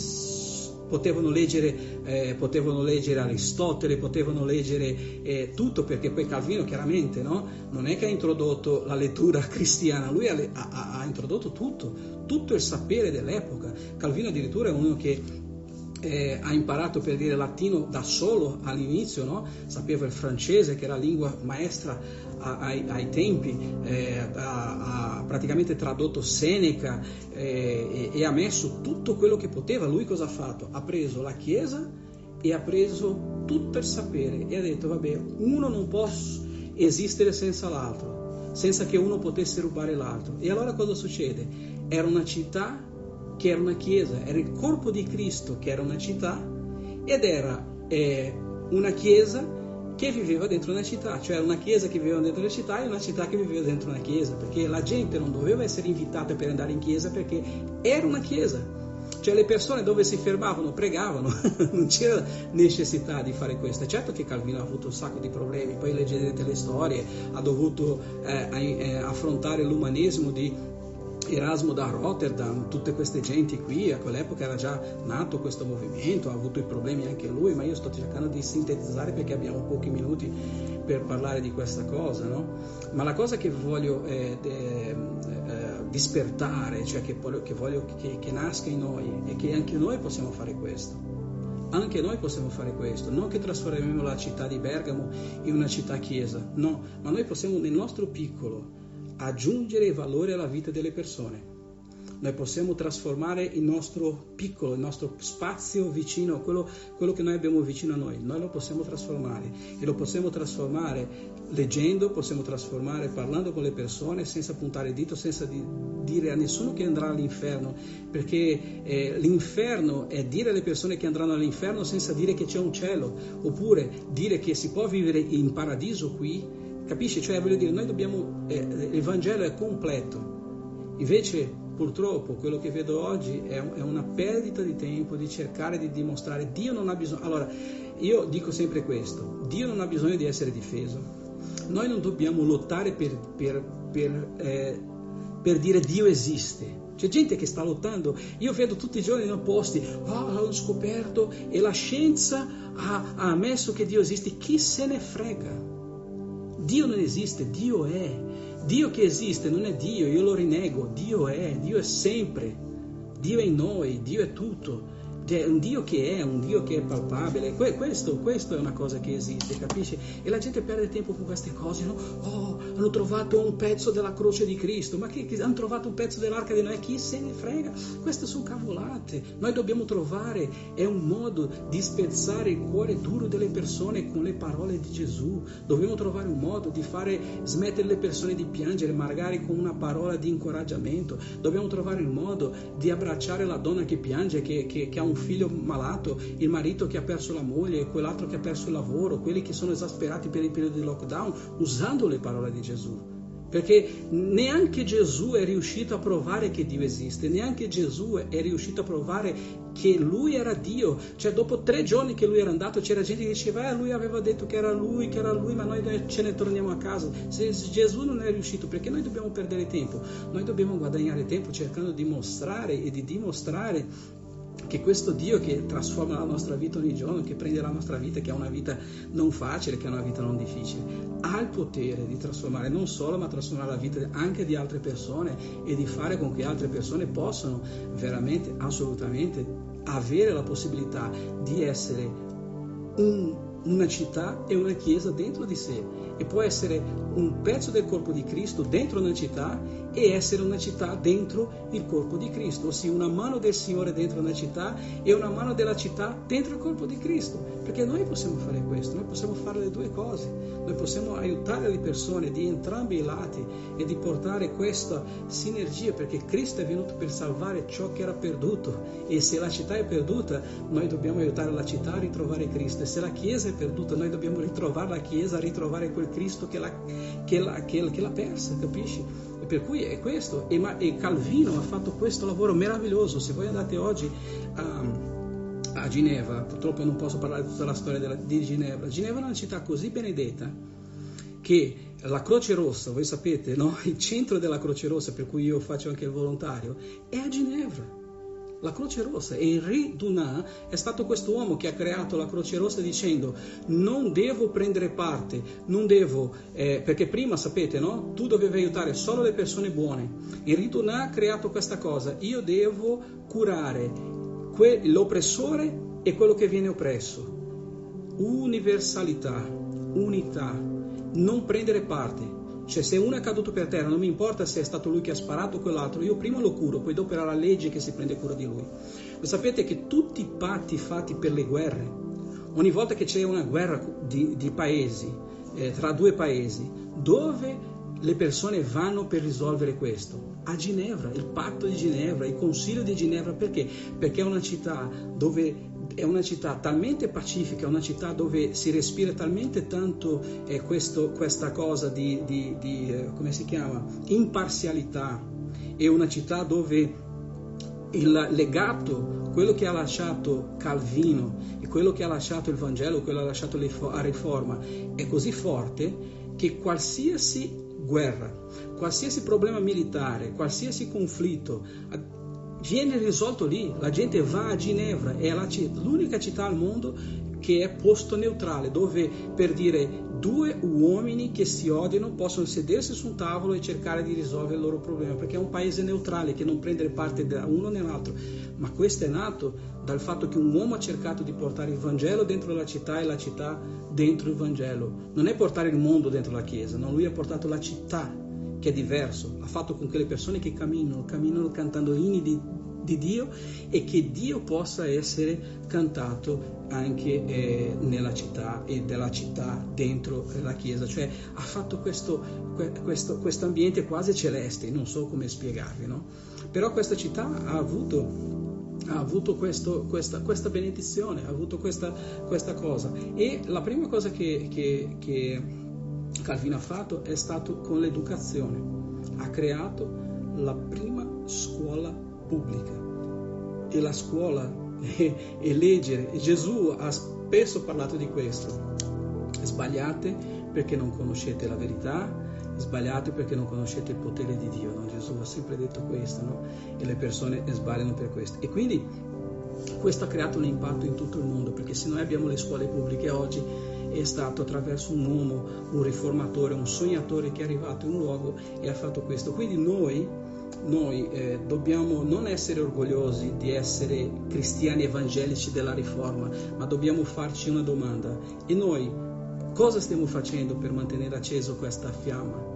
S1: potevano leggere, eh, potevano leggere Aristotele, potevano leggere eh, tutto, perché poi Calvino chiaramente no? non è che ha introdotto la lettura cristiana, lui ha, ha, ha introdotto tutto, tutto il sapere dell'epoca. Calvino addirittura è uno che eh, ha imparato per dire latino da solo all'inizio, no? sapeva il francese che era lingua maestra ai, ai, tempi, eh, ha, ha, praticamente tradotto Seneca eh, e, e ha messo tutto quello che poteva. Lui cosa ha fatto? Ha preso la Chiesa e ha preso tutto il sapere e ha detto, vabbè, uno non può esistere senza l'altro, senza che uno potesse rubare l'altro. E allora cosa succede? Era una città che era una chiesa, era il corpo di Cristo che era una città ed era eh, una chiesa che viveva dentro una città, cioè una chiesa che viveva dentro una città e una città che viveva dentro una chiesa, perché la gente non doveva essere invitata per andare in chiesa perché era una chiesa. Cioè le persone dove si fermavano pregavano, non c'era necessità di fare questo. Certo che Calvino ha avuto un sacco di problemi, poi leggerete le storie, ha dovuto eh, eh affrontare l'umanesimo di Erasmo da Rotterdam, tutte queste genti qui, a quell'epoca era già nato questo movimento, ha avuto i problemi anche lui, ma io sto cercando di sintetizzare perché abbiamo pochi minuti per parlare di questa cosa, no? Ma la cosa che voglio eh, eh, dispertare, cioè che, che voglio che, che nasca in noi, è che anche noi possiamo fare questo anche noi possiamo fare questo, non che trasformiamo la città di Bergamo in una città chiesa, no, ma noi possiamo nel nostro piccolo aggiungere valore alla vita delle persone. Noi possiamo trasformare il nostro piccolo, il nostro spazio vicino, quello, quello che noi abbiamo vicino a noi, noi lo possiamo trasformare e lo possiamo trasformare leggendo, possiamo trasformare parlando con le persone senza puntare il dito, senza di, dire a nessuno che andrà all'inferno, perché eh, l'inferno è dire alle persone che andranno all'inferno senza dire che c'è un cielo, oppure dire che si può vivere in paradiso qui Capisci? Cioè, voglio dire, noi dobbiamo, eh, il Vangelo è completo. Invece, purtroppo, quello che vedo oggi è, è, una perdita di tempo di cercare di dimostrare. Dio non ha bisogno. Allora, io dico sempre questo: Dio non ha bisogno di essere difeso. Noi non dobbiamo lottare per, per, per, eh, per dire Dio esiste. C'è gente che sta lottando, io vedo tutti i giorni nei posti, oh, l'ho scoperto e la scienza ha, ha ammesso che Dio esiste, chi se ne frega? Dio non esiste, Dio è. Dio che esiste non è Dio, io lo rinego, Dio è, Dio è sempre. Dio è in noi, Dio è tutto è un Dio che è, un Dio che è palpabile, questo, questo, è una cosa che esiste, capisci? E la gente perde tempo con queste cose, no? Oh, hanno trovato un pezzo della croce di Cristo, ma che, che hanno trovato un pezzo dell'arca di Noè, chi se ne frega? Queste sono cavolate, noi dobbiamo trovare, è un modo di spezzare il cuore duro delle persone con le parole di Gesù, dobbiamo trovare un modo di fare smettere le persone di piangere, magari con una parola di incoraggiamento, dobbiamo trovare il modo di abbracciare la donna che piange, che, che, che ha un un figlio malato, il marito che ha perso la moglie, quell'altro che ha perso il lavoro, quelli che sono esasperati per il periodo di lockdown, usando le parole di Gesù. Perché neanche Gesù è riuscito a provare che Dio esiste, neanche Gesù è riuscito a provare che lui era Dio. Cioè dopo tre giorni che lui era andato c'era gente che diceva, eh, lui aveva detto che era lui, che era lui, ma noi ce ne torniamo a casa. Se Gesù non è riuscito, perché noi dobbiamo perdere tempo? Noi dobbiamo guadagnare tempo cercando di mostrare e di dimostrare che questo Dio che trasforma la nostra vita ogni giorno, che prende la nostra vita, che è una vita non facile, che è una vita non difficile, ha il potere di trasformare non solo, ma trasformare la vita anche di altre persone e di fare con che altre persone possano veramente, assolutamente, avere la possibilità di essere un, una città e una chiesa dentro di sé e può essere un pezzo del corpo di Cristo dentro una città e essere una città dentro il corpo di Cristo, ossia una mano del Signore dentro una città e una mano della città dentro il corpo di Cristo, perché noi possiamo fare questo, noi possiamo fare le due cose, noi possiamo aiutare le persone di entrambi i lati e di portare questa sinergia, perché Cristo è venuto per salvare ciò che era perduto. E se la città è perduta, noi dobbiamo aiutare la città a ritrovare Cristo. E se la Chiesa è perduta, noi dobbiamo ritrovare la Chiesa a ritrovare quel Cristo che l'ha, che l'ha, che l'ha persa, capisci? E per cui è questo, e, e, Calvino ha fatto questo lavoro meraviglioso. Se voi andate oggi a, a Ginevra, purtroppo non posso parlare di tutta la storia della, di Ginevra, Ginevra è una città così benedetta che la Croce Rossa, voi sapete, no? il centro della Croce Rossa, per cui io faccio anche il volontario, è a Ginevra la Croce Rossa e il re è stato questo uomo che ha creato la Croce Rossa dicendo non devo prendere parte, non devo, eh, perché prima sapete no? Tu dovevi aiutare solo le persone buone. Il re ha creato questa cosa, io devo curare que- l'oppressore e quello che viene oppresso. Universalità, unità, non prendere parte. Cioè, se uno è caduto per terra, non mi importa se è stato lui che ha sparato o quell'altro, io prima lo curo, poi dopo era la legge che si prende cura di lui. Lo sapete che tutti i patti fatti per le guerre, ogni volta che c'è una guerra di, di paesi, eh, tra due paesi, dove le persone vanno per risolvere questo? A Ginevra, il patto di Ginevra, il consiglio di Ginevra, perché? Perché è una città dove è una città talmente pacifica, una città dove si respira talmente tanto eh, questo, questa cosa di, di, di eh, come si chiama, imparzialità, è una città dove il legato, quello che ha lasciato Calvino e quello che ha lasciato il Vangelo, quello che ha lasciato la Riforma, è così forte che qualsiasi guerra, qualsiasi problema militare, qualsiasi conflitto viene risolto lì. La gente va a Ginevra, è l'unica città al mondo che è posto neutrale, dove per dire due uomini che si odiano possono sedersi su un tavolo e cercare di risolvere il loro problema, perché è un paese neutrale che non prende parte da uno nell'altro. Ma questo è nato dal fatto che un uomo ha cercato di portare il Vangelo dentro la città e la città dentro il Vangelo. Non è portare il mondo dentro la Chiesa, no, lui ha portato la città che è diverso, ha fatto con che le persone che camminano, camminano cantando inni di, di Dio e che Dio possa essere cantato anche eh, nella città e della città dentro la chiesa, cioè ha fatto questo, ambiente quasi celeste, non so come spiegarvi, no? però questa città ha avuto, ha avuto questo, questa, questa, benedizione, ha avuto questa, questa, cosa e la prima cosa che, che, che Calvino ha fatto è stato con l'educazione. Ha creato la prima scuola pubblica e la scuola è, leggere. E Gesù ha spesso parlato di questo. Sbagliate perché non conoscete la verità, sbagliate perché non conoscete il potere di Dio. No? Gesù ha sempre detto questo no? e le persone sbagliano per questo. E quindi questo ha creato un impatto in tutto il mondo perché se noi abbiamo le scuole pubbliche oggi è stato attraverso un uomo, un riformatore, un sognatore che è arrivato in un luogo e ha fatto questo. Quindi noi, noi eh, dobbiamo non essere orgogliosi di essere cristiani evangelici della riforma, ma dobbiamo farci una domanda. E noi cosa stiamo facendo per mantenere acceso questa fiamma?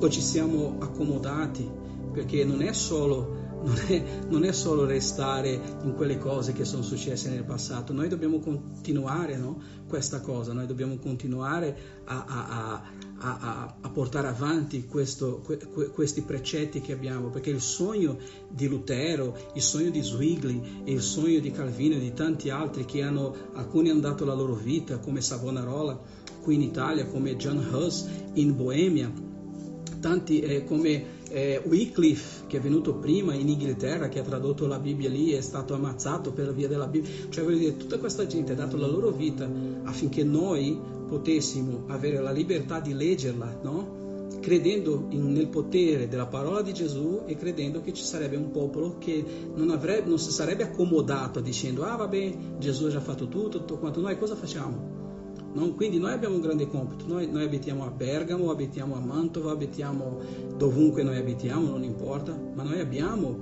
S1: O ci siamo accomodati? Perché non è solo non è, non è, solo restare in quelle cose che sono successe nel passato, noi dobbiamo continuare no? questa cosa, noi dobbiamo continuare a, a, a, a portare avanti questo, que, questi precetti che abbiamo, perché il sogno di Lutero, il sogno di Zwingli il sogno di Calvino e di tanti altri che hanno, alcuni hanno dato la loro vita, come Savonarola qui in Italia, come John Hus in Boemia, tanti eh, come eh, Wycliffe, che è venuto prima in Inghilterra, che ha tradotto la Bibbia lì, è stato ammazzato per via della Bibbia. Cioè, voglio dire, tutta questa gente ha dato la loro vita affinché noi potessimo avere la libertà di leggerla, no? credendo in, nel potere della parola di Gesù e credendo che ci sarebbe un popolo che non, avrebbe, non si sarebbe accomodato dicendo ah vabbè Gesù ha già fatto tutto, tutto quanto, noi cosa facciamo? Non, quindi noi abbiamo un grande compito, noi, noi, abitiamo a Bergamo, abitiamo a Mantova, abitiamo dovunque noi abitiamo, non importa, ma noi abbiamo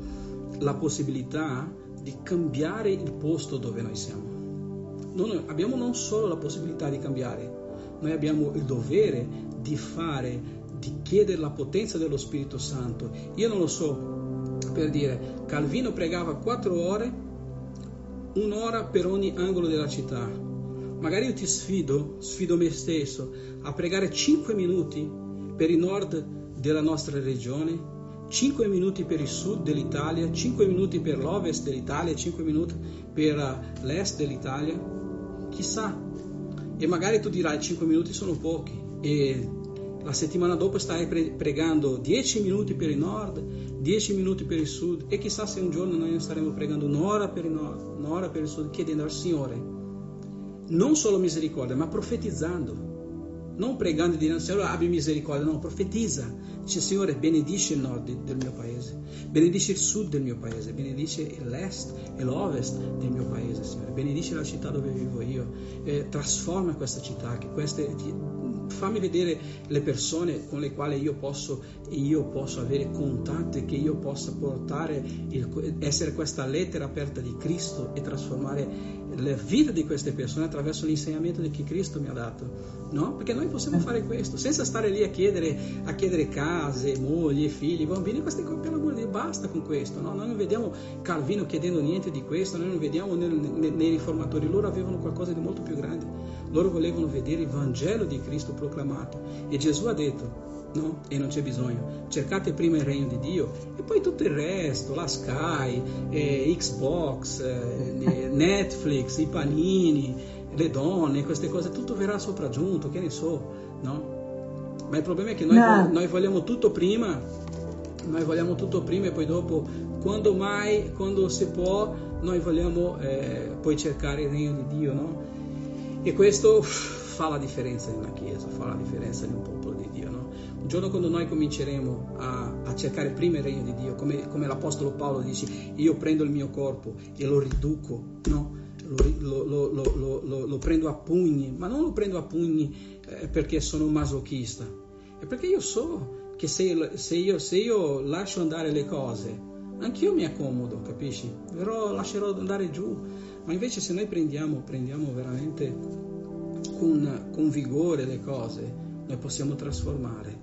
S1: la possibilità di cambiare il posto dove noi siamo. Non, abbiamo non solo la possibilità di cambiare, noi abbiamo il dovere di fare, di chiedere la potenza dello Spirito Santo. Io non lo so, per dire, Calvino pregava quattro ore, un'ora per ogni angolo della città Magari io ti sfido, sfido me stesso, a pregare 5 minuti per il nord della nostra regione, 5 minuti per il sud dell'Italia, 5 minuti per l'ovest dell'Italia, 5 minuti per l'est dell'Italia. Chissà. E magari tu dirai 5 minuti sono pochi e la settimana dopo stai pregando 10 minuti per il nord, 10 minuti per il sud e chissà se un giorno noi staremo pregando un'ora per il nord, un'ora per il sud, chiedendo al Signore non solo misericordia, ma profetizzando. Non pregando e dicendo Signore abbi misericordia, no, profetizza. Dice Signore benedice il nord del mio paese, benedice il sud del mio paese, benedice l'est e l'ovest del mio paese, Signore, benedice la città dove vivo io, eh, trasforma questa città, che queste, fammi vedere le persone con le quali io posso, io posso avere contatti, che io possa portare, il, essere questa lettera aperta di Cristo e trasformare la vita di queste persone attraverso l'insegnamento che Cristo mi ha dato. No? Perché noi possiamo fare questo, senza stare lì a chiedere, a chiedere case, mogli, figli, bambini, queste per l'amore di basta con questo. No? Noi non vediamo Calvino chiedendo niente di questo, noi non vediamo nel, nei, nei riformatori, loro avevano qualcosa di molto più grande. Loro volevano vedere il Vangelo di Cristo proclamato. E Gesù ha detto, no? E non c'è bisogno. Cercate prima il regno di Dio e poi tutto il resto, la Sky, eh, Xbox, eh, Netflix, i panini, le donne, queste cose, tutto verrà sopraggiunto, che ne so, no? Ma il problema è che noi, no. noi vogliamo tutto prima, noi vogliamo tutto prima e poi dopo, quando mai, quando si può, noi vogliamo eh, poi cercare il regno di Dio, no? E questo fa la differenza in una chiesa, fa la differenza in un popolo di? Un giorno quando noi cominceremo a, a cercare prima il regno di Dio, come, come, l'Apostolo Paolo dice, io prendo il mio corpo e lo riduco, no? Lo, lo, lo, lo, prendo a pugni, ma non lo prendo a pugni eh, perché sono un masochista, è perché io so che se, se, io, se io lascio andare le cose, anch'io mi accomodo, capisci? Però lascerò andare giù. Ma invece se noi prendiamo, prendiamo veramente con, con vigore le cose, noi possiamo trasformare.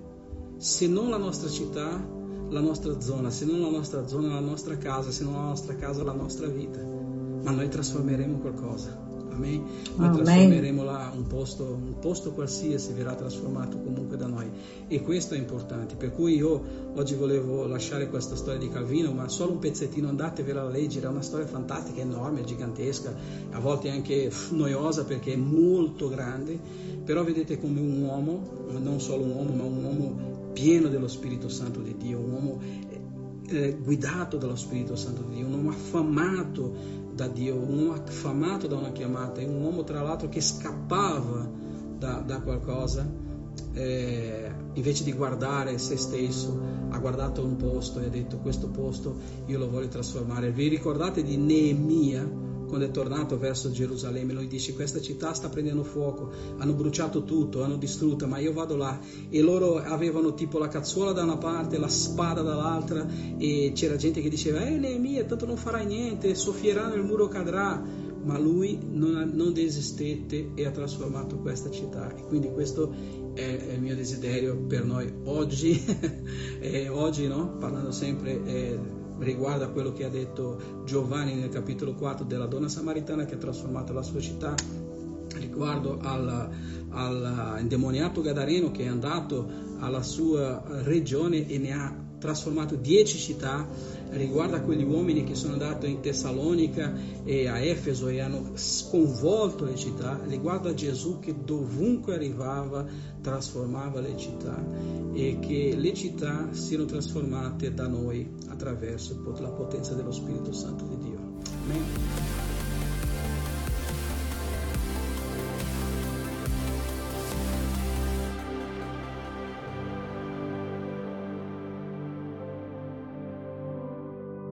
S1: Se non la nostra città, la nostra zona, se non la nostra zona, la nostra casa, se non la nostra casa, la nostra vita, ma noi trasformeremo qualcosa. Amen. Noi Amen. trasformeremo là un posto, un posto qualsiasi verrà trasformato comunque da noi e questo è importante. Per cui io oggi volevo lasciare questa storia di Calvino, ma solo un pezzettino, andatevela a leggere, è una storia fantastica, enorme, gigantesca, a volte anche noiosa perché è molto grande, però vedete come un uomo, non solo un uomo, ma un uomo pieno dello Spirito Santo di Dio, un uomo eh, guidato dallo Spirito Santo di Dio, un uomo affamato da Dio, un uomo affamato da una chiamata, un uomo tra l'altro che scappava da, da qualcosa, eh, invece di guardare se stesso, ha guardato un posto e ha detto questo posto io lo voglio trasformare. Vi ricordate di Neemia? Quando è tornato verso Gerusalemme, lui dice questa città sta prendendo fuoco, hanno bruciato tutto, hanno distrutto, ma io vado là. E loro avevano tipo la cazzuola da una parte, la spada dall'altra e c'era gente che diceva, eh Neemia, tanto non farai niente, soffieranno, il muro cadrà, ma lui non, non desistette e ha trasformato questa città. E quindi questo è, il mio desiderio per noi oggi, e oggi no? parlando sempre... Eh, riguarda quello che ha detto Giovanni nel capitolo 4 della donna samaritana che ha trasformato la sua città, riguardo al, al Gadareno che è andato alla sua regione e ne ha trasformato dieci città, riguarda quegli uomini che sono andati in Tessalonica e a Efeso e hanno sconvolto le città, riguarda Gesù che dovunque arrivava trasformava le città e che le città siano trasformate da noi attraverso la potenza dello Spirito Santo di Dio. Amen.